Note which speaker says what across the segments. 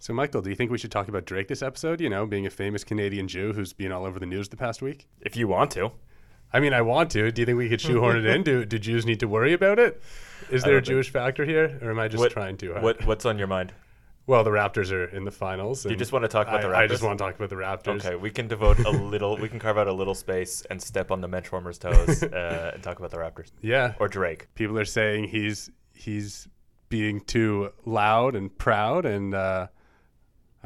Speaker 1: So, Michael, do you think we should talk about Drake this episode? You know, being a famous Canadian Jew who's been all over the news the past week?
Speaker 2: If you want to.
Speaker 1: I mean, I want to. Do you think we could shoehorn it in? Do, do Jews need to worry about it? Is there a
Speaker 2: don't think-
Speaker 1: Jewish factor here, or am I just
Speaker 2: What-
Speaker 1: trying too hard?
Speaker 2: What What's on your mind?
Speaker 1: Well, the Raptors are in the finals.
Speaker 2: You just want to talk about
Speaker 1: I,
Speaker 2: the Raptors?
Speaker 1: I just want to talk about the Raptors.
Speaker 2: Okay, we can devote a little. We can carve out a little space and step on the Menschwarmers' toes uh, and talk about the Raptors
Speaker 1: Yeah.
Speaker 2: or Drake.
Speaker 1: People are saying he's he's being too loud and proud, and uh,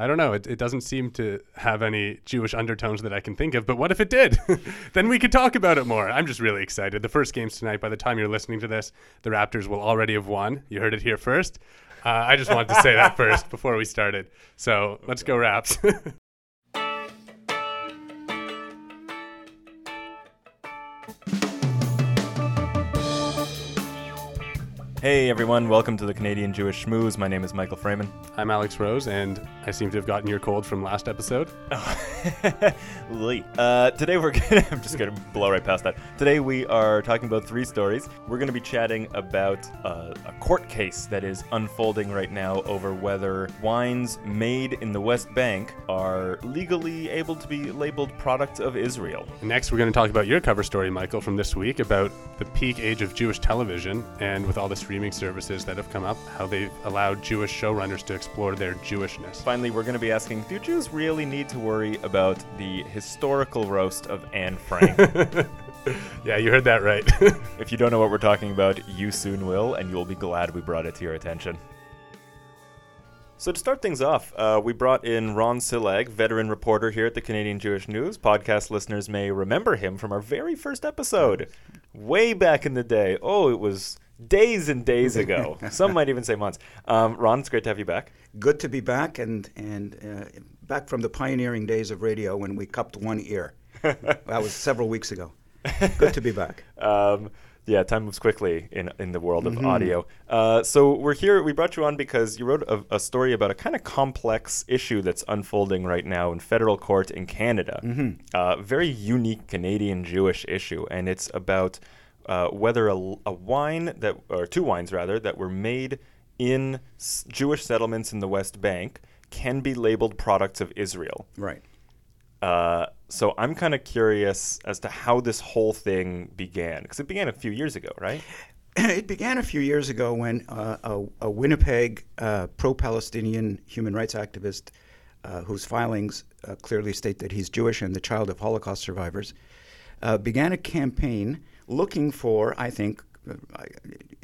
Speaker 1: I don't know. It, it doesn't seem to have any Jewish undertones that I can think of. But what if it did? then we could talk about it more. I'm just really excited. The first game's tonight. By the time you're listening to this, the Raptors will already have won. You heard it here first. Uh, I just wanted to say that first before we started. So let's go, Raps.
Speaker 2: Hey everyone, welcome to the Canadian Jewish Shmooze. My name is Michael Fraiman.
Speaker 1: I'm Alex Rose, and I seem to have gotten your cold from last episode.
Speaker 2: uh, today we're gonna. I'm just gonna blow right past that. Today we are talking about three stories. We're gonna be chatting about uh, a court case that is unfolding right now over whether wines made in the West Bank are legally able to be labeled products of Israel.
Speaker 1: Next, we're going to talk about your cover story, Michael, from this week about the peak age of Jewish television and with all the streaming services that have come up, how they've allowed Jewish showrunners to explore their Jewishness.
Speaker 2: Finally, we're going to be asking Do Jews really need to worry about the historical roast of Anne Frank?
Speaker 1: yeah, you heard that right.
Speaker 2: if you don't know what we're talking about, you soon will, and you'll be glad we brought it to your attention. So, to start things off, uh, we brought in Ron Csillag, veteran reporter here at the Canadian Jewish News. Podcast listeners may remember him from our very first episode, way back in the day. Oh, it was days and days ago. Some might even say months. Um, Ron, it's great to have you back.
Speaker 3: Good to be back and and uh, back from the pioneering days of radio when we cupped one ear. that was several weeks ago. Good to be back.
Speaker 2: Um, yeah, time moves quickly in in the world of audio. Uh, so we're here. We brought you on because you wrote a, a story about a kind of complex issue that's unfolding right now in federal court in Canada. Uh, very unique Canadian Jewish issue, and it's about uh, whether a, a wine that, or two wines rather, that were made in s- Jewish settlements in the West Bank can be labeled products of Israel.
Speaker 3: Right.
Speaker 2: Uh, so I'm kind of curious as to how this whole thing began because it began a few years ago, right?
Speaker 3: it began a few years ago when uh, a, a Winnipeg uh, pro-Palestinian human rights activist, uh, whose filings uh, clearly state that he's Jewish and the child of Holocaust survivors, uh, began a campaign looking for, I think, uh,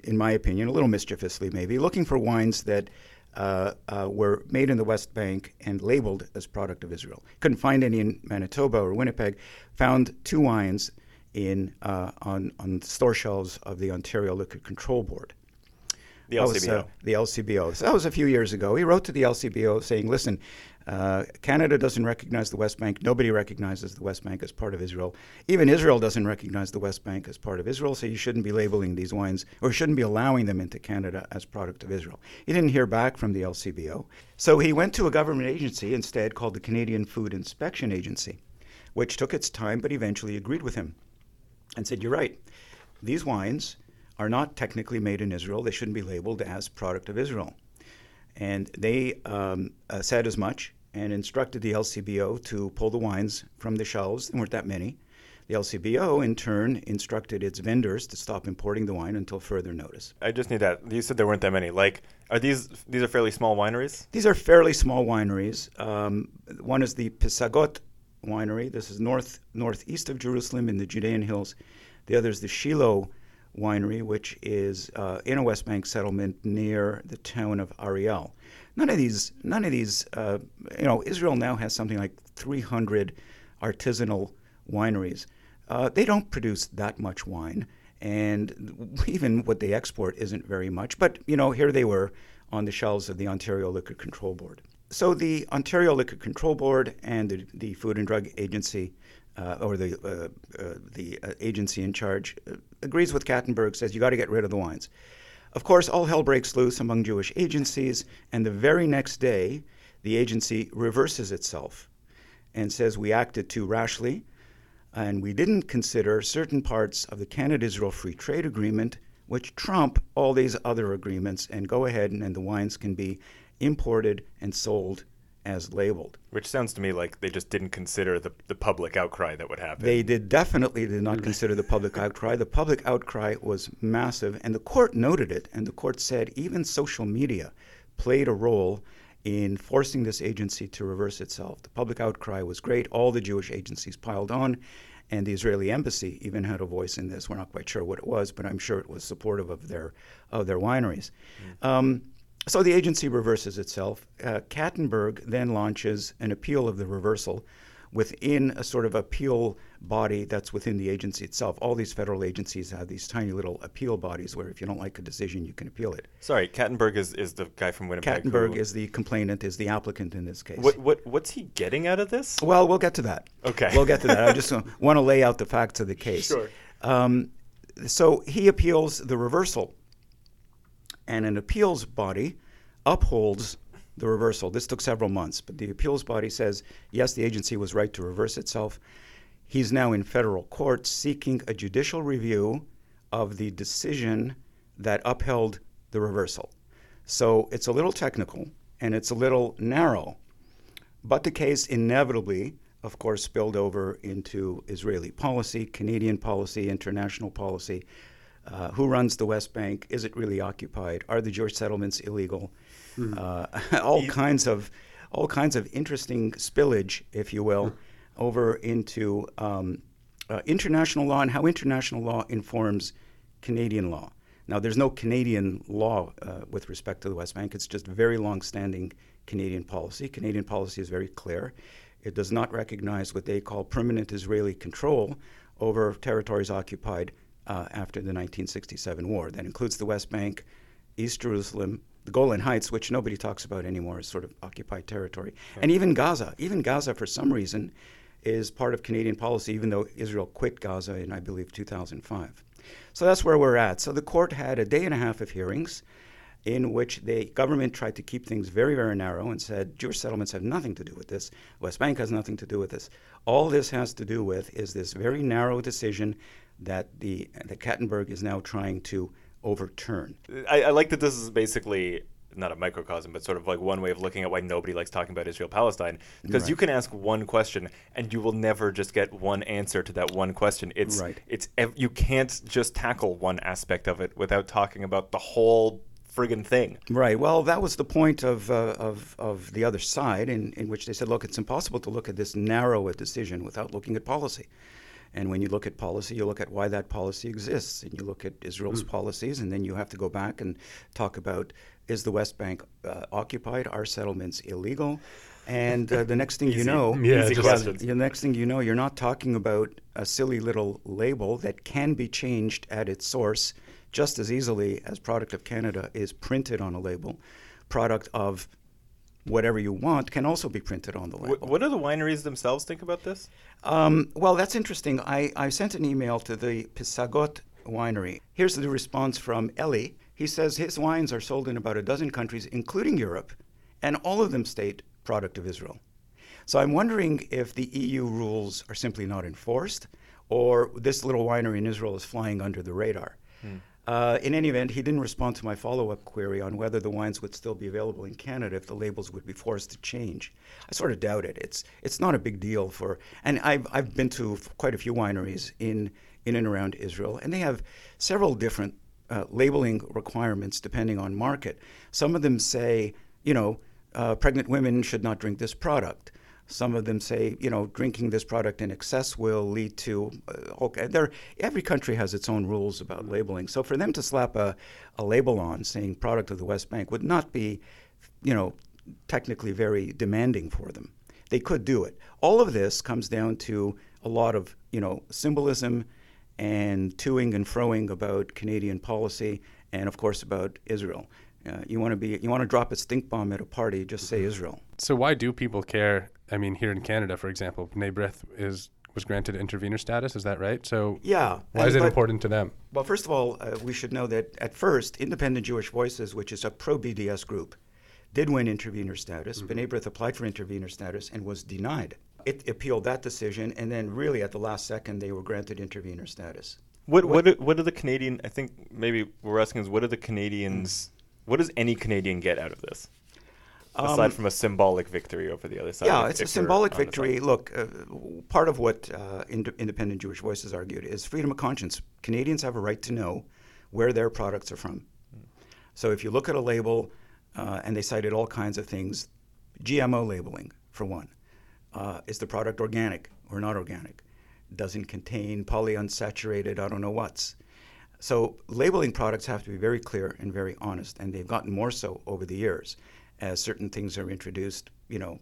Speaker 3: in my opinion, a little mischievously maybe, looking for wines that uh, uh, were made in the West Bank and labeled as product of Israel. Couldn't find any in Manitoba or Winnipeg. Found two wines in uh, on on store shelves of the Ontario Liquor Control Board.
Speaker 2: The
Speaker 3: That was,
Speaker 2: LCBO.
Speaker 3: uh, the LCBO. So that was a few years ago. He wrote to the LCBO saying, "Listen, uh, Canada doesn't recognize the West Bank. Nobody recognizes the West Bank as part of Israel. Even Israel doesn't recognize the West Bank as part of Israel. So you shouldn't be labeling these wines, or shouldn't be allowing them into Canada as product of Israel." He didn't hear back from the LCBO, so he went to a government agency instead called the Canadian Food Inspection Agency, which took its time but eventually agreed with him and said, You're right. These wines are not technically made in Israel. They shouldn't be labeled as product of Israel. And they um, uh, said as much and instructed the LCBO to pull the wines from the shelves. There weren't that many. The LCBO, in turn, instructed its vendors to stop importing the wine until further notice.
Speaker 2: I just need that. You said there weren't that many. Like, are these these are fairly small wineries?
Speaker 3: These are fairly small wineries. Um, one is the Pisagot winery. This is north northeast of Jerusalem in the Judean hills. The other is the Shiloh winery, which is uh, in a West Bank settlement near the town of Ariel. None of these, none of these, uh, you know, Israel now has something like 300 artisanal wineries. Uh, they don't produce that much wine, and even what they export isn't very much. But you know, here they were on the shelves of the Ontario Liquor Control Board. So the Ontario Liquor Control Board and the, the Food and Drug Agency, uh, or the uh, uh, the uh, agency in charge, uh, agrees with Kattenburg. Says you got to get rid of the wines. Of course, all hell breaks loose among Jewish agencies, and the very next day, the agency reverses itself and says we acted too rashly and we didn't consider certain parts of the Canada Israel Free Trade Agreement, which trump all these other agreements and go ahead and, and the wines can be imported and sold as labeled.
Speaker 2: Which sounds to me like they just didn't consider the, the public outcry that would happen.
Speaker 3: They did definitely did not consider the public outcry. The public outcry was massive, and the court noted it. And the court said even social media played a role in forcing this agency to reverse itself. The public outcry was great. All the Jewish agencies piled on, and the Israeli embassy even had a voice in this. We're not quite sure what it was, but I'm sure it was supportive of their of their wineries. Mm. Um, so the agency reverses itself. Uh, Kattenburg then launches an appeal of the reversal within a sort of appeal body that's within the agency itself. All these federal agencies have these tiny little appeal bodies where if you don't like a decision, you can appeal it.
Speaker 2: Sorry, Kattenburg is, is the guy from Winnipeg.
Speaker 3: Kattenburg who... is the complainant, is the applicant in this case.
Speaker 2: What, what What's he getting out of this?
Speaker 3: Well, we'll get to that.
Speaker 2: Okay.
Speaker 3: We'll get to that. I just want to lay out the facts of the case.
Speaker 2: Sure. Um,
Speaker 3: so he appeals the reversal and an appeals body upholds the reversal. This took several months, but the appeals body says yes, the agency was right to reverse itself. He's now in federal court seeking a judicial review of the decision that upheld the reversal. So it's a little technical and it's a little narrow, but the case inevitably, of course, spilled over into Israeli policy, Canadian policy, international policy. Uh, who runs the West Bank? Is it really occupied? Are the Jewish settlements illegal? Mm. Uh, all kinds of all kinds of interesting spillage, if you will, over into um, uh, international law and how international law informs Canadian law. Now, there's no Canadian law uh, with respect to the West Bank. It's just very long-standing Canadian policy. Canadian policy is very clear. It does not recognize what they call permanent Israeli control over territories occupied uh, after the 1967 war. That includes the West Bank, East Jerusalem, the Golan Heights, which nobody talks about anymore, is sort of occupied territory, right. and even Gaza. Even Gaza, for some reason, is part of Canadian policy, even though Israel quit Gaza in, I believe, 2005. So that's where we're at. So the court had a day and a half of hearings in which the government tried to keep things very, very narrow and said Jewish settlements have nothing to do with this. West Bank has nothing to do with this. All this has to do with is this very narrow decision that the that Kattenburg is now trying to overturn.
Speaker 2: I, I like that this is basically not a microcosm, but sort of like one way of looking at why nobody likes talking about Israel Palestine. Because right. you can ask one question and you will never just get one answer to that one question. It's right. it's you can't just tackle one aspect of it without talking about the whole friggin' thing.
Speaker 3: Right. Well, that was the point of uh, of of the other side, in in which they said, look, it's impossible to look at this narrow a decision without looking at policy. And when you look at policy, you look at why that policy exists, and you look at Israel's mm. policies, and then you have to go back and talk about is the West Bank uh, occupied? Are settlements illegal? And uh, the next thing you know,
Speaker 2: yeah, the
Speaker 3: next thing you know, you're not talking about a silly little label that can be changed at its source just as easily as product of Canada is printed on a label. Product of whatever you want can also be printed on the label.
Speaker 2: What, what do the wineries themselves think about this?
Speaker 3: Um, well, that's interesting. I, I sent an email to the Pisagot winery. Here's the response from Ellie. He says his wines are sold in about a dozen countries, including Europe, and all of them state product of Israel. So I'm wondering if the EU rules are simply not enforced, or this little winery in Israel is flying under the radar. Hmm. Uh, in any event, he didn't respond to my follow up query on whether the wines would still be available in Canada if the labels would be forced to change. I sort of doubt it. It's, it's not a big deal for, and I've, I've been to quite a few wineries in, in and around Israel, and they have several different uh, labeling requirements depending on market. Some of them say, you know, uh, pregnant women should not drink this product. Some of them say, you know, drinking this product in excess will lead to. Uh, okay, there. Every country has its own rules about labeling. So for them to slap a, a label on saying "product of the West Bank" would not be, you know, technically very demanding for them. They could do it. All of this comes down to a lot of, you know, symbolism and toing and froing about Canadian policy and, of course, about Israel. Uh, you want to be you want to drop a stink bomb at a party, just say. Israel.
Speaker 1: So why do people care I mean, here in Canada, for example, B'nai B'rith is was granted intervener status. Is that right? So
Speaker 3: yeah,
Speaker 1: why is it important to them?
Speaker 3: Well, first of all, uh, we should know that at first, Independent Jewish Voices, which is a pro BDS group, did win intervener status. mm-hmm. B'nai B'rith applied for intervener status and was denied. It appealed that decision, and then really at the last second, they were granted intervener status.
Speaker 2: What what do, what do the Canadian? I think maybe we're asking is what do the Canadians? What does any Canadian get out of this? Aside
Speaker 3: Um,
Speaker 2: from a symbolic victory over the other side.
Speaker 3: Yeah, it's a symbolic victory. Look, uh, part of what uh, ind- independent Jewish voices argued is freedom of conscience. Canadians have a right to know where their products are from. So if you look at a label, uh, and they cited all kinds of things, GMO labeling for one. Uh, is the product organic or not organic? Doesn't contain polyunsaturated, I don't know what's. So labeling products have to be very clear and very honest, and they've gotten more so over the years as certain things are introduced, you know,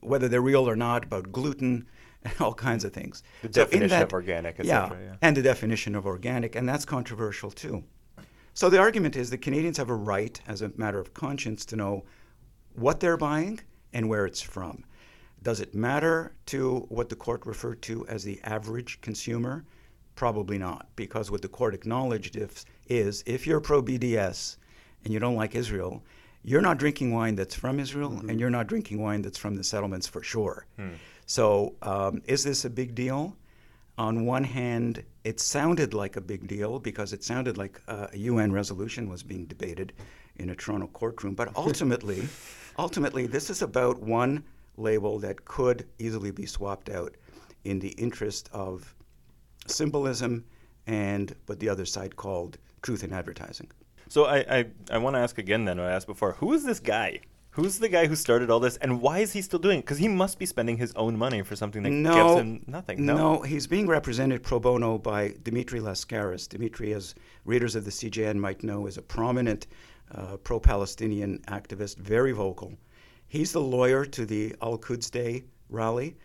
Speaker 3: whether they're real or not, about gluten and all kinds of things.
Speaker 2: The
Speaker 3: So in
Speaker 2: definition of organic,
Speaker 3: yeah,
Speaker 2: cetera, yeah.
Speaker 3: and the definition of organic, and that's controversial too. So the argument is that Canadians have a right, as a matter of conscience, to know what they're buying and where it's from. Does it matter to what the court referred to as the average consumer? Probably not, because what the court acknowledged if, is if you're pro BDS and you don't like Israel, you're not drinking wine that's from Israel, and you're not drinking wine that's from the settlements for sure. So, um, is this a big deal? On one hand, it sounded like a big deal because it sounded like uh, a UN resolution was being debated in a Toronto courtroom. But ultimately, ultimately, this is about one label that could easily be swapped out in the interest of symbolism and what the other side called truth in advertising.
Speaker 2: So I I, I want to ask again. Then what I asked before. Who is this guy? Who's the guy who started all this, and why is he still doing it? Because he must be spending his own money for something that
Speaker 3: no,
Speaker 2: gets him nothing. No.
Speaker 3: he's being represented pro bono by Dimitri Lascaris. Dimitri, as readers of the CJN might know, is a prominent uh, pro-Palestinian activist, very vocal. He's the lawyer to the Al Quds Day rally.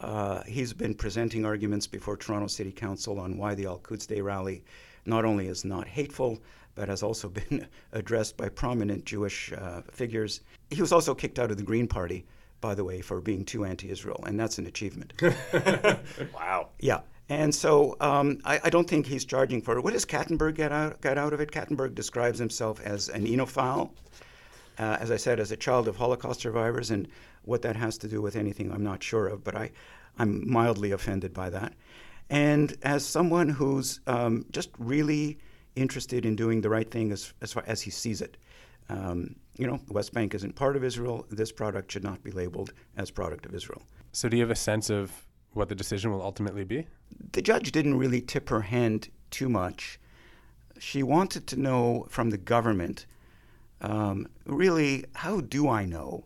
Speaker 3: Uh, he's been presenting arguments before Toronto City Council on why the Al Quds Day rally not only is not hateful, but has also been addressed by prominent Jewish uh, figures. He was also kicked out of the Green Party, by the way, for being too anti Israel, and that's an achievement.
Speaker 2: wow.
Speaker 3: Yeah. And so um, I, I don't think he's charging for it. What does Kattenburg get out, get out of it? Kattenburg describes himself as an enophile, uh, as I said, as a child of Holocaust survivors, and what that has to do with anything, I'm not sure of, but I, I'm mildly offended by that. And as someone who's um, just really interested in doing the right thing as, as far as he sees it, um, you know, the West Bank isn't part of Israel. This product should not be labeled as product of Israel.
Speaker 1: So, do you have a sense of what the decision will ultimately be?
Speaker 3: the judge didn't really tip her hand too much. She wanted to know from the government, um, really, how do I know?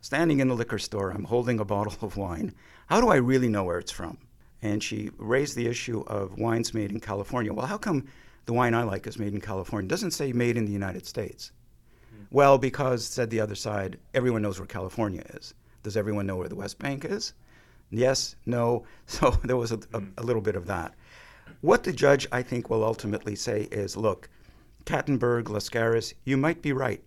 Speaker 3: Standing in the liquor store, I'm holding a bottle of wine. How do I really know where it's from? And she raised the issue of wines made in California. Well, how come the wine I like is made in California? It doesn't say made in the United States. Well, because, said the other side, everyone knows where California is. Does everyone know where the West Bank is? Yes, no. So there was a, a, a little bit of that. What the judge, I think, will ultimately say is look, Kattenburg, Lascaris, you might be right.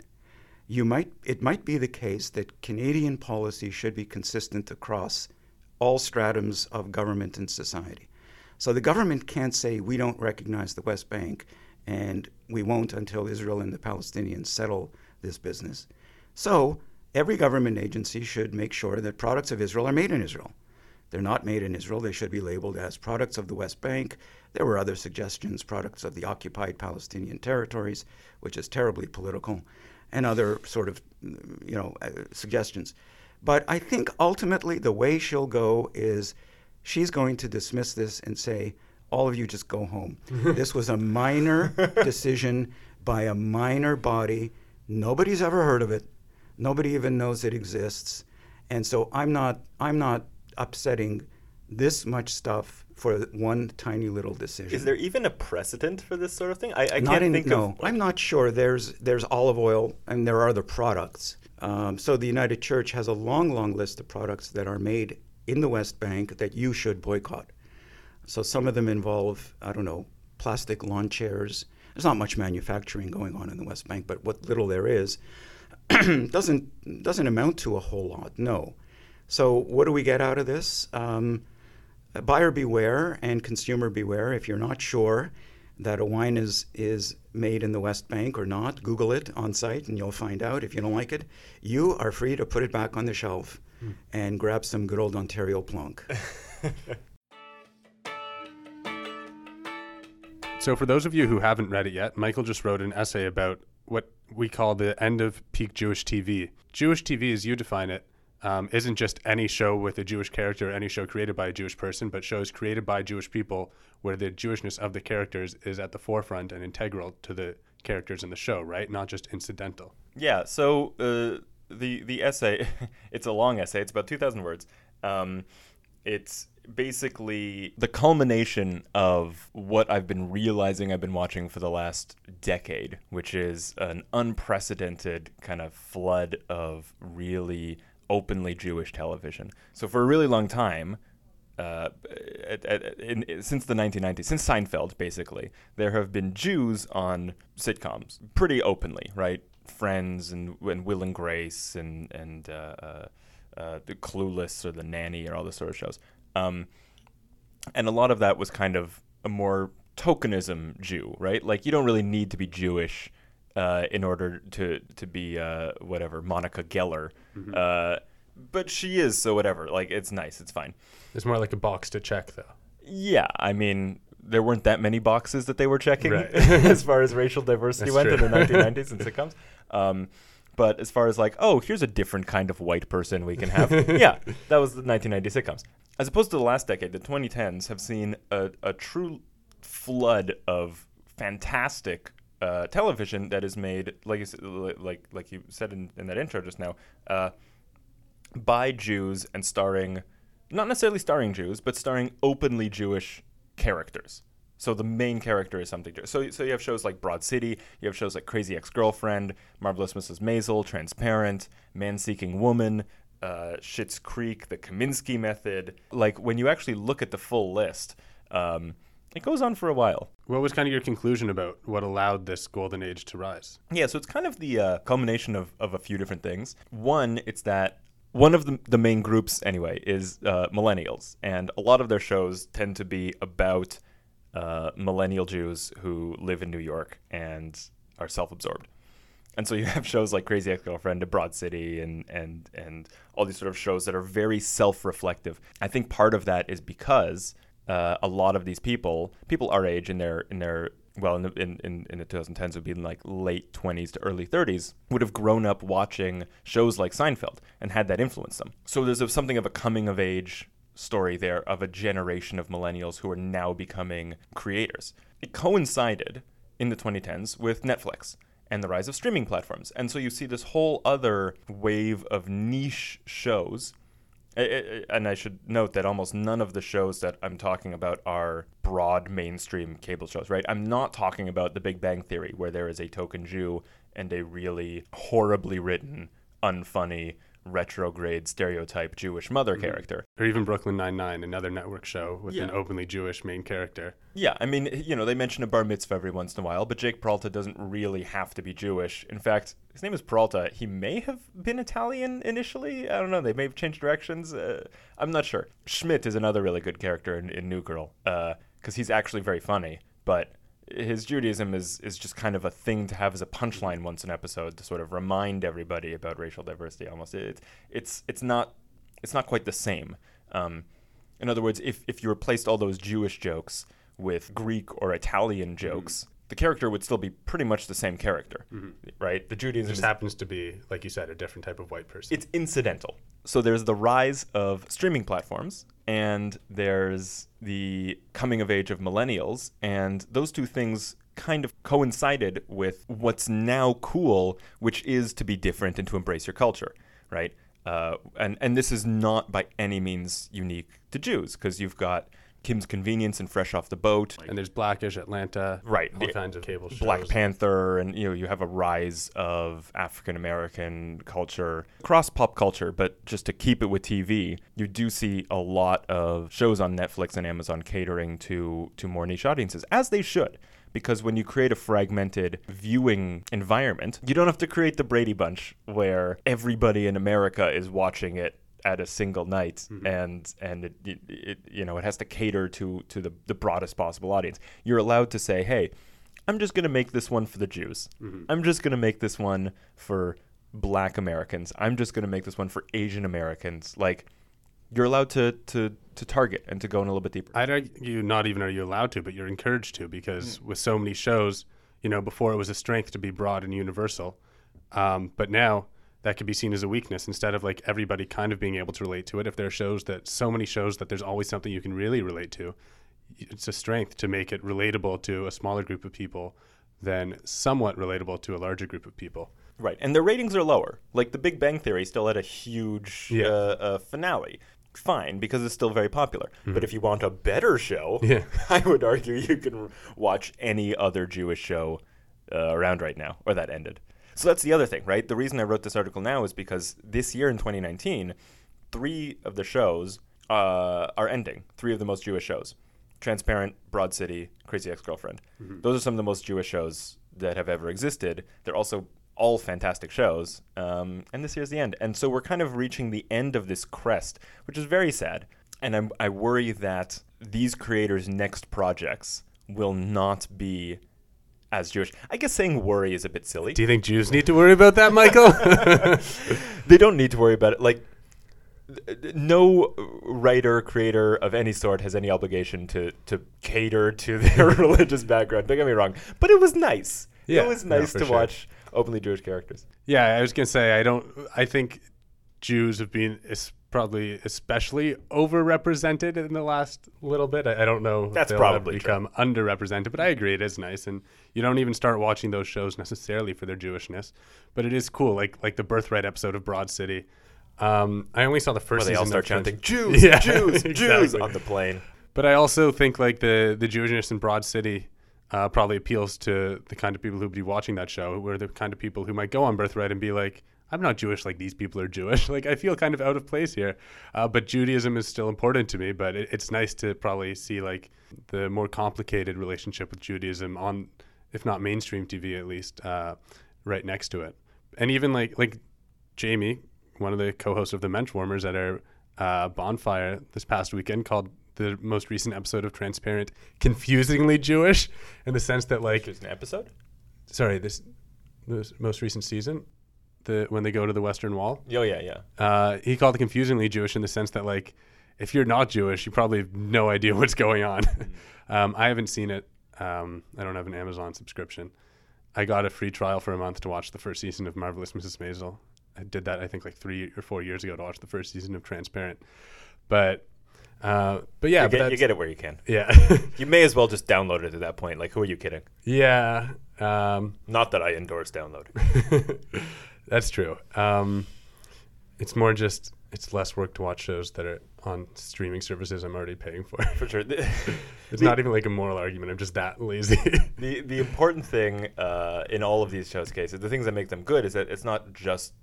Speaker 3: You might, it might be the case that Canadian policy should be consistent across all stratums of government and society. So the government can't say we don't recognize the West Bank and we won't until Israel and the Palestinians settle this business. So every government agency should make sure that products of Israel are made in Israel. They're not made in Israel. They should be labeled as products of the West Bank. There were other suggestions, products of the occupied Palestinian territories, which is terribly political, and other sort of, you know, uh, suggestions. But I think ultimately the way she'll go is she's going to dismiss this and say, all of you just go home. this was a minor decision by a minor body. Nobody's ever heard of it. Nobody even knows it exists. And so I'm not I'm not upsetting this much stuff for one tiny little decision.
Speaker 2: Is there even a precedent for this sort of thing? I, I
Speaker 3: not
Speaker 2: can't
Speaker 3: in,
Speaker 2: think
Speaker 3: no,
Speaker 2: of.
Speaker 3: I'm not sure. There's there's olive oil and there are other products. Um, so the United Church has a long, long list of products that are made in the West Bank that you should boycott. So some of them involve I don't know plastic lawn chairs. There's not much manufacturing going on in the West Bank, but what little there is doesn't doesn't amount to a whole lot. No. So what do we get out of this? Um, buyer beware and consumer beware. If you're not sure that a wine is is made in the West Bank or not, Google it on site and you'll find out. If you don't like it, you are free to put it back on the shelf and grab some good old Ontario plonk.
Speaker 1: So, for those of you who haven't read it yet, Michael just wrote an essay about what we call the end of peak Jewish TV. Jewish TV, as you define it, um, isn't just any show with a Jewish character, or any show created by a Jewish person, but shows created by Jewish people where the Jewishness of the characters is at the forefront and integral to the characters in the show, right? Not just incidental.
Speaker 2: Yeah. So uh, the the essay, it's a long essay. It's about two thousand words. Um, it's basically the culmination of what I've been realizing I've been watching for the last decade, which is an unprecedented kind of flood of really openly Jewish television. So for a really long time, uh, at, at, in, since the 1990s, since Seinfeld, basically, there have been Jews on sitcoms pretty openly, right? Friends and, and Will and Grace and and uh, uh, uh the Clueless or the Nanny or all this sort of shows. Um, and a lot of that was kind of a more tokenism Jew, right? Like you don't really need to be Jewish uh, in order to to be uh, whatever Monica Geller, mm-hmm. uh, but she is, so whatever. Like it's nice, it's fine.
Speaker 1: It's more like a box to check, though.
Speaker 2: Yeah, I mean, there weren't that many boxes that they were checking right. as far as racial diversity went true. in the 1990s in sitcoms. Um, but as far as like, oh, here's a different kind of white person we can have, yeah, that was the 1990 sitcoms. As opposed to the last decade, the 2010s have seen a, a true flood of fantastic uh, television that is made, like you said, like like you said in, in that intro just now, uh, by Jews and starring, not necessarily starring Jews, but starring openly Jewish characters. So the main character is something. So so you have shows like Broad City, you have shows like Crazy Ex-Girlfriend, Marvelous Mrs. Maisel, Transparent, Man Seeking Woman, uh, Schitt's Creek, The Kominsky Method. Like when you actually look at the full list, um, it goes on for a while.
Speaker 1: What was kind of your conclusion about what allowed this golden age to rise?
Speaker 2: Yeah, so it's kind of the uh, culmination of, of a few different things. One, it's that one of the, the main groups, anyway, is uh, millennials. And a lot of their shows tend to be about uh, millennial Jews who live in New York and are self absorbed. And so you have shows like Crazy Ex Girlfriend, Broad City, and and and all these sort of shows that are very self-reflective. I think part of that is because uh, a lot of these people, people our age in their in their well in the in, in, in the 2010s would be in like late 20s to early 30s would have grown up watching shows like Seinfeld and had that influence them. So there's a, something of a coming of age story there of a generation of millennials who are now becoming creators. It coincided in the 2010s with Netflix and the rise of streaming platforms. And so you see this whole other wave of niche shows. And I should note that almost none of the shows that I'm talking about are broad mainstream cable shows, right? I'm not talking about The Big Bang Theory, where there is a token Jew and a really horribly written, unfunny, retrograde stereotype Jewish mother mm-hmm. character.
Speaker 1: Or even Brooklyn Nine Nine, another network show with yeah. an openly Jewish main character.
Speaker 2: Yeah, I mean, you know, they mention a bar mitzvah every once in a while, but Jake Peralta doesn't really have to be Jewish. In fact, his name is Peralta. He may have been Italian initially. I don't know. They may have changed directions. Uh, I'm not sure. Schmidt is another really good character in, in New Girl because uh, he's actually very funny, but his Judaism is is just kind of a thing to have as a punchline once an episode to sort of remind everybody about racial diversity. Almost, it's it's it's not it's not quite the same. Um, in other words, if if you replaced all those Jewish jokes with Greek or Italian jokes. The character would still be pretty much the same character, mm-hmm. right?
Speaker 1: The Judaism just happens to be, like you said, a different type of white person.
Speaker 2: It's incidental. So there's the rise of streaming platforms and there's the coming of age of millennials. And those two things kind of coincided with what's now cool, which is to be different and to embrace your culture, right? Uh, and and this is not by any means unique to Jews because you've got Kim's Convenience and Fresh Off the Boat.
Speaker 1: And there's Blackish, Atlanta,
Speaker 2: right?
Speaker 1: All kinds of cable shows.
Speaker 2: Black Panther, and you know you have a rise of African American culture across pop culture. But just to keep it with TV, you do see a lot of shows on Netflix and Amazon catering to to more niche audiences, as they should because when you create a fragmented viewing environment, you don't have to create the Brady Bunch where everybody in America is watching it at a single night mm-hmm. and and it, it, it, you know it has to cater to to the, the broadest possible audience you're allowed to say hey i'm just going to make this one for the jews mm-hmm. i'm just going to make this one for black americans i'm just going to make this one for asian americans like you're allowed to to to target and to go in a little bit deeper.
Speaker 1: I'd argue not even are you allowed to, but you're encouraged to because with so many shows, you know, before it was a strength to be broad and universal, um, but now that could be seen as a weakness instead of like everybody kind of being able to relate to it. If there are shows that so many shows that there's always something you can really relate to, it's a strength to make it relatable to a smaller group of people than somewhat relatable to a larger group of people.
Speaker 2: Right, and their ratings are lower. Like The Big Bang Theory still had a huge
Speaker 1: Yeah.
Speaker 2: uh, uh, finale. Fine, because it's still very popular. But if you want a better show,
Speaker 1: Yeah.
Speaker 2: I would argue you can watch any other Jewish show uh, around right now, or that ended. So that's the other thing, right? The reason I wrote this article now is because this year in 2019, three of the shows uh, are ending. Three of the most Jewish shows: Transparent, Broad City, Crazy Ex-Girlfriend. Those are some of the most Jewish shows that have ever existed. They're also all fantastic shows, um, and this year's the end. And so we're kind of reaching the end of this crest, which is very sad. And I'm, I worry that these creators' next projects will not be as Jewish. I guess saying worry is a bit silly.
Speaker 1: Do you think Jews need to worry about that, Michael?
Speaker 2: they don't need to worry about it. Like, no writer, creator of any sort has any obligation to to cater to their religious background. Don't get me wrong, but it was nice.
Speaker 1: Yeah,
Speaker 2: it was nice
Speaker 1: for
Speaker 2: to
Speaker 1: sure.
Speaker 2: watch openly Jewish characters.
Speaker 1: Yeah, I was gonna say I don't. I think Jews have been probably especially overrepresented in the last little bit. I, I don't know.
Speaker 2: That's probably true.
Speaker 1: become underrepresented, but I agree it is nice, and you don't even start watching those shows necessarily for their Jewishness, but it is cool. Like like the Birthright episode of Broad City. Um, I only saw the first.
Speaker 2: Where they all
Speaker 1: season
Speaker 2: start chanting Jews,
Speaker 1: Yeah,
Speaker 2: Jews, Jews
Speaker 1: exactly.
Speaker 2: on the plane.
Speaker 1: But I also think like the the Jewishness in Broad City uh, probably appeals to the kind of people who'd be watching that show, who are the kind of people who might go on Birthright and be like, "I'm not Jewish like these people are Jewish." like I feel kind of out of place here. Uh, but Judaism is still important to me. But it, it's nice to probably see like the more complicated relationship with Judaism on, if not mainstream TV at least, uh, right next to it. And even like like Jamie, one of the co-hosts of the Menschwarmers at our uh, bonfire this past weekend, called the most recent episode of Transparent confusingly Jewish, in the sense that like,
Speaker 2: There's an episode.
Speaker 1: sorry, this this most recent season, the when they go to the Western Wall,
Speaker 2: Oh yeah, yeah.
Speaker 1: uh, he called it confusingly Jewish in the sense that like, if you're not Jewish, you probably have no idea what's going on. um, I haven't seen it. Um, I don't have an Amazon subscription. I got a free trial for a month to watch the first season of Marvelous Mrs. Maisel. I did that I think like three or four years ago to watch the first season of Transparent. But uh, but yeah,
Speaker 2: you,
Speaker 1: but
Speaker 2: get, you get it where you can.
Speaker 1: yeah,
Speaker 2: You may as well just download it at that point. Like, who are you kidding?
Speaker 1: yeah. Um,
Speaker 2: Not that I endorse downloading.
Speaker 1: That's true. Um, it's more just it's less work to watch shows that are on streaming services I'm already paying for.
Speaker 2: For sure. The,
Speaker 1: It's not even like a moral argument. I'm just that lazy.
Speaker 2: the, the important thing uh, in all of these shows cases, the things that make them good, is that it's not just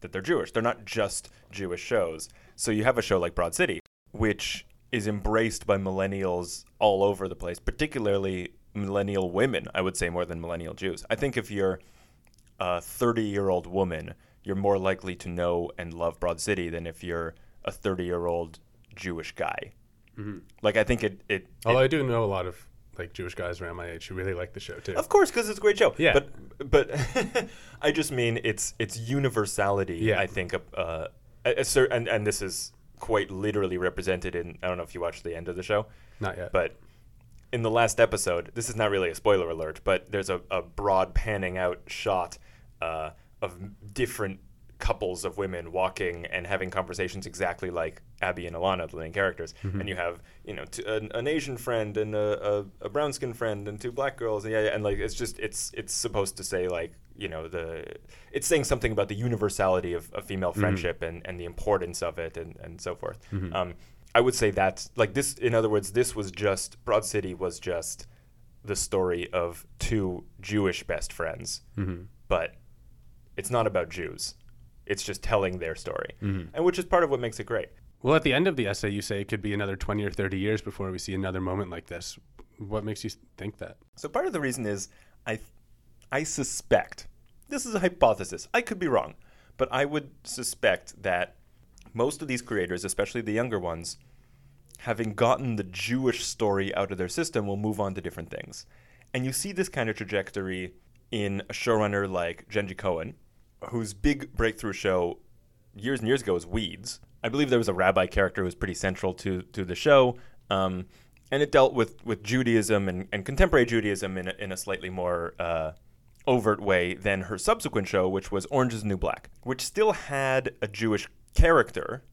Speaker 2: that they're Jewish. They're not just Jewish shows. So you have a show like Broad City, which is embraced by millennials all over the place, particularly millennial women, I would say, more than millennial Jews. I think if you're a 30 year old woman, you're more likely to know and love Broad City than if you're a 30 year old Jewish guy. Like, I think it. it, it
Speaker 1: Although I do know a lot of like Jewish guys around my age who really like the show too.
Speaker 2: Of course, because it's a great show.
Speaker 1: Yeah.
Speaker 2: But but I just mean its its universality.
Speaker 1: Yeah.
Speaker 2: I think uh, a, a cer- and and this is quite literally represented in. I don't know if you watched the end of the show,
Speaker 1: Not yet.
Speaker 2: but in the last episode, this is not really a spoiler alert, but there's a, a broad panning out shot uh, of different couples of women walking and having conversations exactly like Abby and Alana, the main characters. And you have, you know, t- an, an Asian friend and a, a, a brown skin friend and two black girls. And yeah, yeah, and like it's just it's it's supposed to say like you know the it's saying something about the universality of, of female friendship and, and the importance of it and, and so forth. Um, I would say that like this in other words, this was just Broad City was just the story of two Jewish best friends, but it's not about Jews. It's just telling their story, mm-hmm. and which is part of what makes it great.
Speaker 1: well, at the end of the essay, you say it could be another 20 or 30 years before we see another moment like this. What makes you think that?
Speaker 2: So part of the reason is I, I suspect this is a hypothesis. I could be wrong, but I would suspect that most of these creators, especially the younger ones, having gotten the Jewish story out of their system, will move on to different things. And you see this kind of trajectory in a showrunner like Jenji Kohan, whose big breakthrough show years and years ago was Weeds. I believe there was a rabbi character who was pretty central to to the show, um, and it dealt with with Judaism and, and contemporary Judaism in a, in a slightly more uh, overt way than her subsequent show, which was Orange Is the New Black, which still had a Jewish character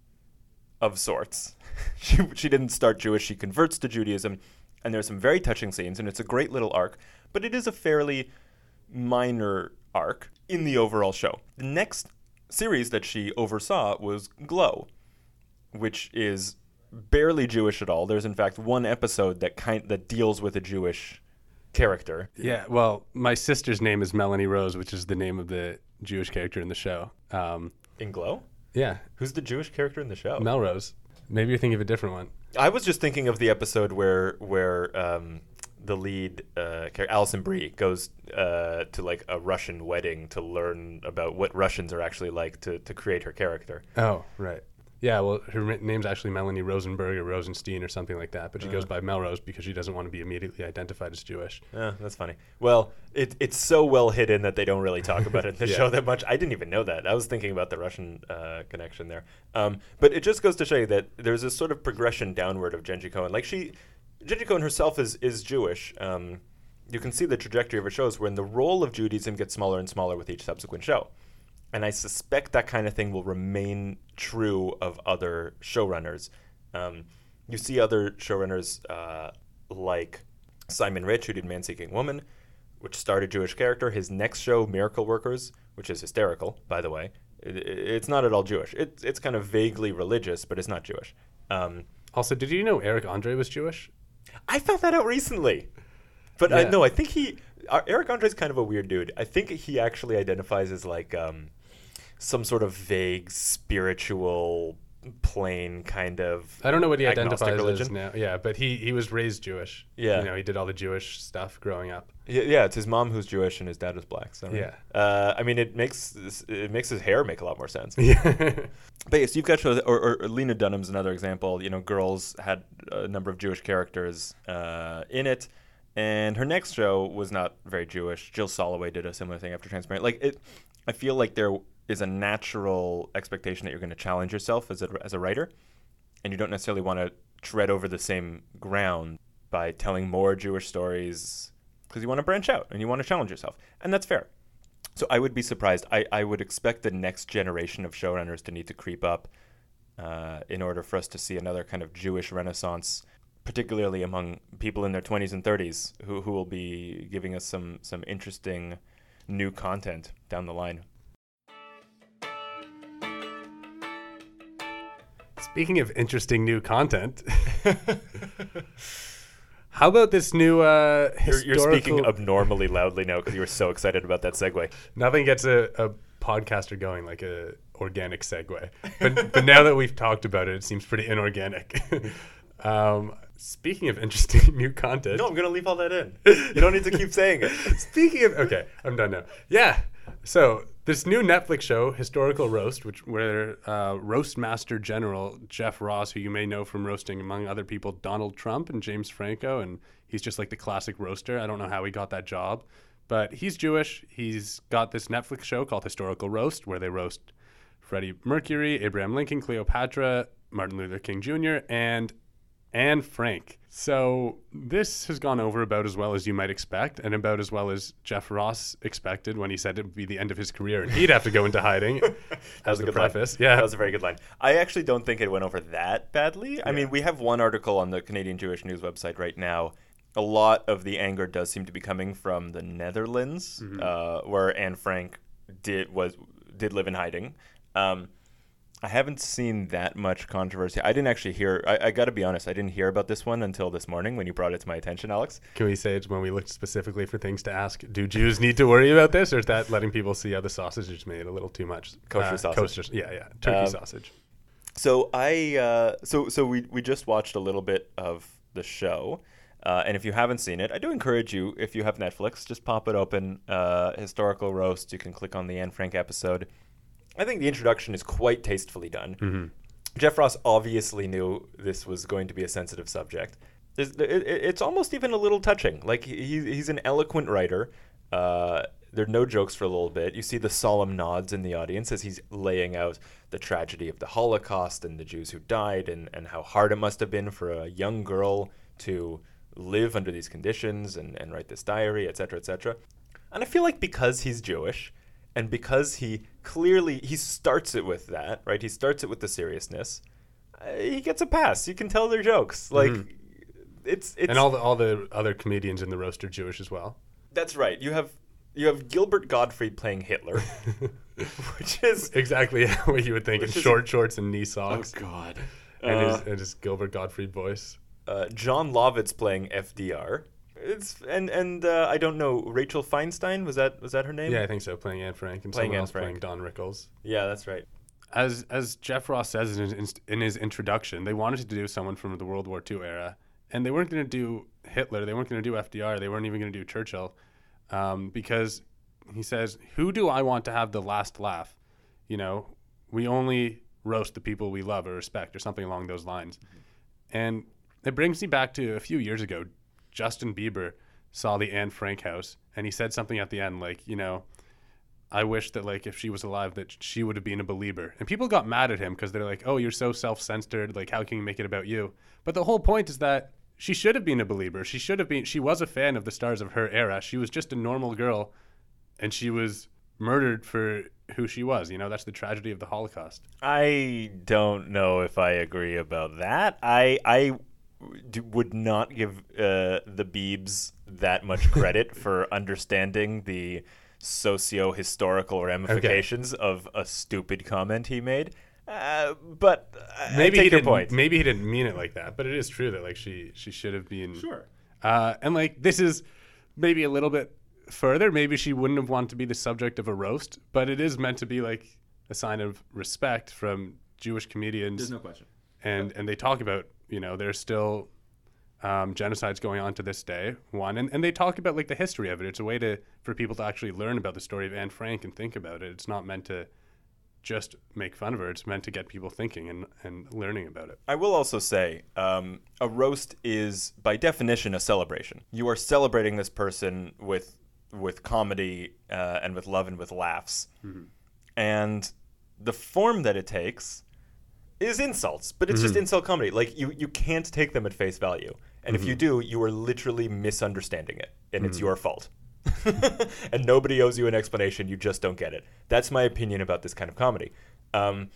Speaker 2: of sorts. she she didn't start Jewish; she converts to Judaism, and there's some very touching scenes, and it's a great little arc. But it is a fairly minor arc in the overall show. The next series that she oversaw was Glow, which is barely Jewish at all. There's in fact one episode that kind that deals with a Jewish character.
Speaker 1: Yeah, well, my sister's name is Melanie Rose, which is the name of the Jewish character in the show. Um,
Speaker 2: In Glow?
Speaker 1: yeah,
Speaker 2: Who's the Jewish character in the show?
Speaker 1: Melrose. Maybe you're thinking of a different one.
Speaker 2: I was just thinking of the episode where where um, the lead uh, character, Alison Brie goes uh, to like a Russian wedding to learn about what Russians are actually like to, to create her character.
Speaker 1: Oh, right. Yeah, well, her name's actually Melanie Rosenberg or Rosenstein or something like that, but she
Speaker 2: Uh-huh.
Speaker 1: goes by Melrose because she doesn't want to be immediately identified as Jewish.
Speaker 2: Yeah, that's funny. Well, it, it's so well hidden that they don't really talk about it in the
Speaker 1: Yeah.
Speaker 2: show that much. I didn't even know that. I was thinking about the Russian uh, connection there. Um, but it just goes to show you that there's this sort of progression downward of Jenji Kohan. Like she, Jenji Kohan herself is is Jewish. Um, you can see the trajectory of her shows when the role of Judaism gets smaller and smaller with each subsequent show. And I suspect that kind of thing will remain true of other showrunners. Um, you see other showrunners uh, like Simon Rich, who did Man Seeking Woman, which starred a Jewish character. His next show, Miracle Workers, which is hysterical, by the way. It- it's not at all Jewish. It, it's kind of vaguely religious, but it's not Jewish. Um,
Speaker 1: Also, did you know Eric Andre was Jewish?
Speaker 2: I found that out recently. But I
Speaker 1: Yeah.
Speaker 2: no, I think he uh, Eric Andre's kind of a weird dude. I think he actually identifies as like um, some sort of vague spiritual plane kind of.
Speaker 1: I don't know what he identifies as
Speaker 2: religion.
Speaker 1: now. Yeah, but he, he was raised Jewish.
Speaker 2: Yeah.
Speaker 1: You know, he did all the Jewish stuff growing up.
Speaker 2: Yeah, yeah, it's his mom who's Jewish and his dad was black. So
Speaker 1: Yeah.
Speaker 2: uh, I mean, it makes it makes his hair make a lot more sense.
Speaker 1: Yeah.
Speaker 2: But yes, you've got shows, or, or Lena Dunham's another example. You know, Girls had a number of Jewish characters uh, in it, and her next show was not very Jewish. Jill Soloway did a similar thing after Transparent. Like it, I feel like there is a natural expectation that you're going to challenge yourself as a as a writer, and you don't necessarily want to tread over the same ground by telling more Jewish stories because you want to branch out and you want to challenge yourself, and that's fair. So I would be surprised. I, I would expect the next generation of showrunners to need to creep up uh, in order for us to see another kind of Jewish renaissance, particularly among people in their 20s and 30s who, who will be giving us some, some interesting new content down the line.
Speaker 1: Speaking of interesting new content, how about this new uh,
Speaker 2: You're, you're speaking abnormally loudly now because you were so excited about that segue.
Speaker 1: Nothing gets a, a podcaster going like a organic segue. But but now that we've talked about it, it seems pretty inorganic. um, speaking of interesting new content.
Speaker 2: No, I'm going to leave all that in. You don't need to keep saying it.
Speaker 1: Speaking of, okay, I'm done now. Yeah. So this new Netflix show, Historical Roast, which where uh, roast master general Jeff Ross, who you may know from roasting among other people Donald Trump and James Franco, and he's just like the classic roaster. I don't know how he got that job, but he's Jewish. He's got this Netflix show called Historical Roast, where they roast Freddie Mercury, Abraham Lincoln, Cleopatra, Martin Luther King Jr., and Anne Frank. So this has gone over about as well as you might expect, and about as well as Jeff Ross expected when he said it would be the end of his career and he'd have to go into hiding.
Speaker 2: That was a good line.
Speaker 1: preface. Yeah.
Speaker 2: that was a very good line. I actually don't think it went over that badly. I mean, we have one article on the Canadian Jewish News website right now. A lot of the anger does seem to be coming from the Netherlands,
Speaker 1: Mm-hmm.
Speaker 2: uh, where Anne Frank did was did live in hiding. Um, I haven't seen that much controversy. I didn't actually hear. I, I got to be honest. I didn't hear about this one until this morning when you brought it to my attention, Alex.
Speaker 1: Can we say it's when we looked specifically for things to ask? Do Jews need to worry about this, or is that letting people see how the sausage is made a little too much?
Speaker 2: Kosher sausage.
Speaker 1: Kosher, yeah, yeah, turkey
Speaker 2: Um,
Speaker 1: sausage.
Speaker 2: So I uh, so so we we just watched a little bit of the show, uh, and if you haven't seen it, I do encourage you. If you have Netflix, just pop it open. Uh, historical roast. You can click on the Anne Frank episode. I think the introduction is quite tastefully done. Jeff Ross obviously knew this was going to be a sensitive subject. It- it- It's almost even a little touching. Like he, he's an eloquent writer. Uh, There are no jokes for a little bit. You see the solemn nods in the audience as he's laying out the tragedy of the Holocaust and the Jews who died and, and how hard it must have been for a young girl to live under these conditions and, and write this diary, etc., etc. And I feel like because he's Jewish and because he clearly he starts it with that, right? He starts it with the seriousness. Uh, he gets a pass. You can tell they're jokes. Like it's it's
Speaker 1: and all the all the other comedians in the roast are Jewish as well.
Speaker 2: that's right. You have you have Gilbert Gottfried playing Hitler, which is
Speaker 1: Exactly what you would think in short shorts and knee socks, Oh
Speaker 2: God.
Speaker 1: and,
Speaker 2: Uh,
Speaker 1: his, and his Gilbert Gottfried voice.
Speaker 2: uh, Jon Lovitz playing FDR. It's and and uh, I don't know Rachel Feinstein was that was that her name?
Speaker 1: Yeah, I think so. Playing Anne Frank and
Speaker 2: Playing
Speaker 1: someone
Speaker 2: Anne
Speaker 1: else
Speaker 2: Frank.
Speaker 1: playing Don Rickles.
Speaker 2: yeah, that's right.
Speaker 1: As as Jeff Ross says in his, in his introduction, they wanted to do someone from the World War II era, and they weren't going to do Hitler. They weren't going to do FDR. They weren't even going to do Churchill, um, because he says, "Who do I want to have the last laugh?" You know, we only roast the people we love or respect, or something along those lines. And it brings me back to a few years ago. Justin Bieber saw the Anne Frank house, and he said something at the end like, you know, I wish that like if she was alive that she would have been a believer. And people got mad at him because they're like, "Oh, you're so self-centered. Like how can you make it about you?" But the whole point is that she should have been a believer. She should have been she was a fan of the stars of her era. She was just a normal girl and she was murdered for who she was. You know, that's the tragedy of the Holocaust.
Speaker 2: I don't know if I agree about that. I I d- would not give uh, the Beebs that much credit for understanding the socio-historical ramifications of a stupid comment he made. Uh, but I- I
Speaker 1: Maybe
Speaker 2: take
Speaker 1: he
Speaker 2: your
Speaker 1: didn't
Speaker 2: point.
Speaker 1: maybe he didn't mean it like that, but it is true that like she she should have been
Speaker 2: Sure.
Speaker 1: Uh, and like this is maybe a little bit further. Maybe she wouldn't have wanted to be the subject of a roast, but it is meant to be like a sign of respect from Jewish comedians.
Speaker 4: There's no question.
Speaker 1: and and they talk about you know there's still um, genocides going on to this day. One, and, and they talk about like the history of it. It's a way to for people to actually learn about the story of Anne Frank and think about it. It's not meant to just make fun of her. It's meant to get people thinking and, and learning about it.
Speaker 2: I will also say um, a roast is, by definition, a celebration. You are celebrating this person with with comedy uh, and with love and with laughs, and the form that it takes is insults, but it's just mm-hmm. insult comedy. Like you you can't take them at face value, and if you mm-hmm. do, you are literally misunderstanding it, and it's mm-hmm. your fault. and nobody owes you an explanation. You just don't get it. That's my opinion about this kind of comedy. Um,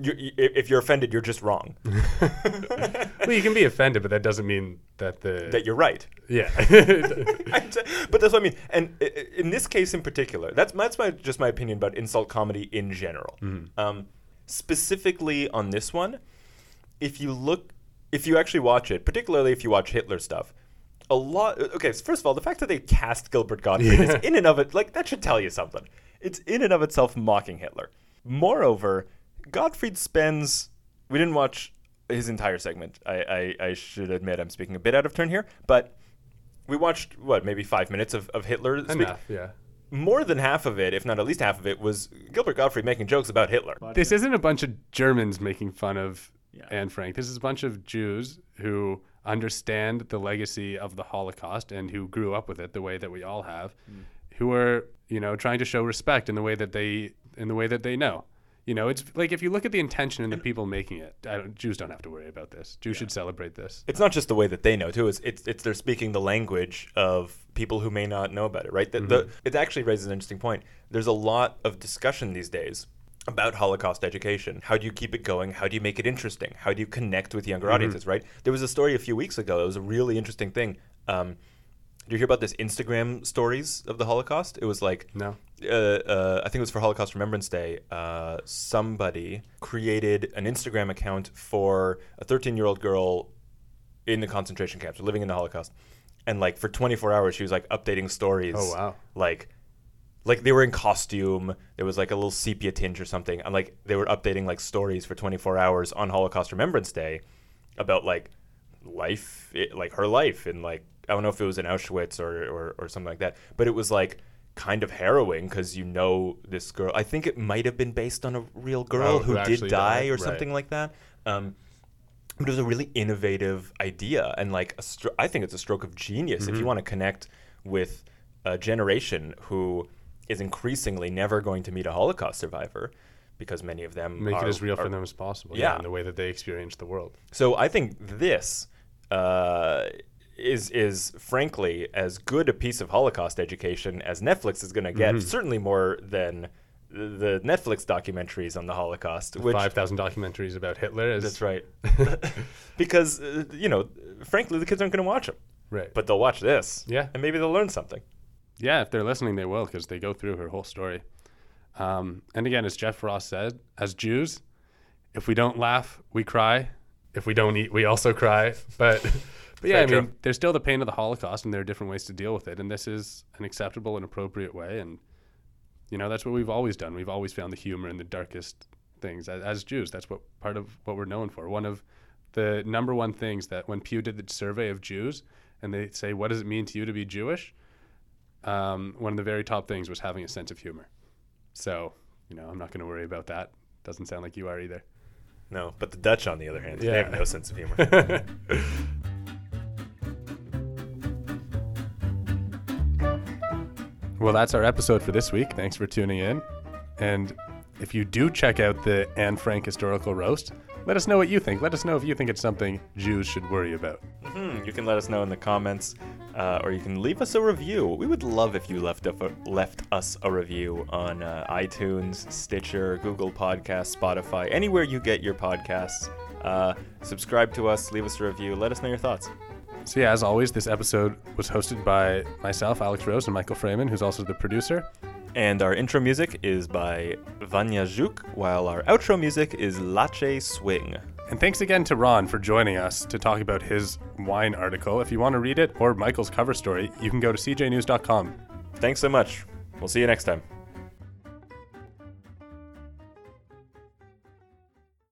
Speaker 2: you, if you're offended, you're just wrong.
Speaker 1: well, you can be offended, but that doesn't mean that the
Speaker 2: that you're right.
Speaker 1: yeah.
Speaker 2: Uh, but that's what I mean. And in this case in particular, that's that's my just my opinion about insult comedy in general. Um, specifically on this one, if you look, if you actually watch it, particularly if you watch Hitler stuff, a lot. Okay, so first of all, the fact that they cast Gilbert Gottfried is in and of it like that should tell you something. It's in and of itself mocking Hitler. Moreover, Gottfried spends. We didn't watch his entire segment. I, I, I should admit I'm speaking a bit out of turn here, but we watched what maybe five minutes of, of Hitler.
Speaker 1: Enough, yeah.
Speaker 2: More than half of it, if not at least half of it, was Gilbert Gottfried making jokes about Hitler.
Speaker 1: This isn't a bunch of Germans making fun of
Speaker 4: Yeah.
Speaker 1: Anne Frank. This is a bunch of Jews who understand the legacy of the Holocaust and who grew up with it the way that we all have, hmm. who are you know trying to show respect in the way that they in the way that they know. You know, it's like if you look at the intention and the people making it, I don't, Jews don't have to worry about this. Jews should celebrate this.
Speaker 2: It's not just the way that they know too. It's it's, it's they're speaking the language of people who may not know about it, right? The, the, it actually raises an interesting point. There's a lot of discussion these days about Holocaust education. How do you keep it going? How do you make it interesting? How do you connect with younger audiences, right? There was a story a few weeks ago. It was a really interesting thing. Um, did you hear about this Instagram stories of the Holocaust? It was like
Speaker 1: No.
Speaker 2: uh, uh, I think it was for Holocaust Remembrance Day. Uh, somebody created an Instagram account for a 13 year old girl in the concentration camps, living in the Holocaust, and like for 24 hours she was like updating stories.
Speaker 1: Oh, wow.
Speaker 2: Like, like they were in costume. There was like a little sepia tinge or something, and like they were updating like stories for 24 hours on Holocaust Remembrance Day about like life, it, like her life, and like I don't know if it was in Auschwitz or or, or something like that, but it was like kind of harrowing because you know this girl. I think it might have been based on a real girl
Speaker 1: Oh,
Speaker 2: who,
Speaker 1: who
Speaker 2: did die
Speaker 1: died,
Speaker 2: or
Speaker 1: right.
Speaker 2: something like that. Um, but it was a really innovative idea, and like a stro- I think it's a stroke of genius if you want to connect with a generation who is increasingly never going to meet a Holocaust survivor because many of them
Speaker 1: Make
Speaker 2: are,
Speaker 1: it as real
Speaker 2: are-
Speaker 1: for them as possible.
Speaker 2: Yeah.
Speaker 1: in the way that they experience the world.
Speaker 2: So I think this uh, is is frankly as good a piece of Holocaust education as Netflix is going to
Speaker 1: Mm-hmm.
Speaker 2: get. Certainly more than the Netflix documentaries on the Holocaust. Which
Speaker 1: Five thousand documentaries about Hitler. Is,
Speaker 2: that's right, because uh, you know, frankly, the kids aren't going to watch them,
Speaker 1: Right.
Speaker 2: but they'll watch this,
Speaker 1: Yeah.
Speaker 2: and maybe they'll learn something.
Speaker 1: Yeah, if they're listening, they will because they go through her whole story. Um, and again, as Jeff Ross said, as Jews, if we don't laugh, we cry. If we don't eat, we also cry. But, but yeah,
Speaker 2: Very
Speaker 1: I mean, there's still the pain of the Holocaust, and there are different ways to deal with it. And this is an acceptable and appropriate way. And you know, that's what we've always done. We've always found the humor in the darkest things as, as Jews. That's what part of what we're known for. One of the number one things that when Pew did the survey of Jews, and they say, "What does it mean to you to be Jewish?" um, one of the very top things was having a sense of humor. So, you know, I'm not going to worry about that. Doesn't sound like you are either.
Speaker 2: No, but the Dutch, on the other hand, they have no sense of humor.
Speaker 1: Well, that's our episode for this week. Thanks for tuning in. And if you do check out the Anne Frank historical roast, let us know what you think. Let us know if you think it's something Jews should worry about.
Speaker 2: Hmm, you can let us know in the comments, uh, or you can leave us a review. We would love if you left a, left us a review on uh, iTunes, Stitcher, Google Podcasts, Spotify, anywhere you get your podcasts. Uh, subscribe to us, leave us a review, let us know your thoughts.
Speaker 1: So, yeah, as always, this episode was hosted by myself, Alex Rose, and Michael Fraiman, who's also the producer.
Speaker 2: And our intro music is by Vanya Zhuk, while our outro music is Latché Swing.
Speaker 1: And thanks again to Ron for joining us to talk about his wine article. If you want to read it or Michael's cover story, you can go to cjnews.com.
Speaker 2: Thanks so much. We'll see you next time.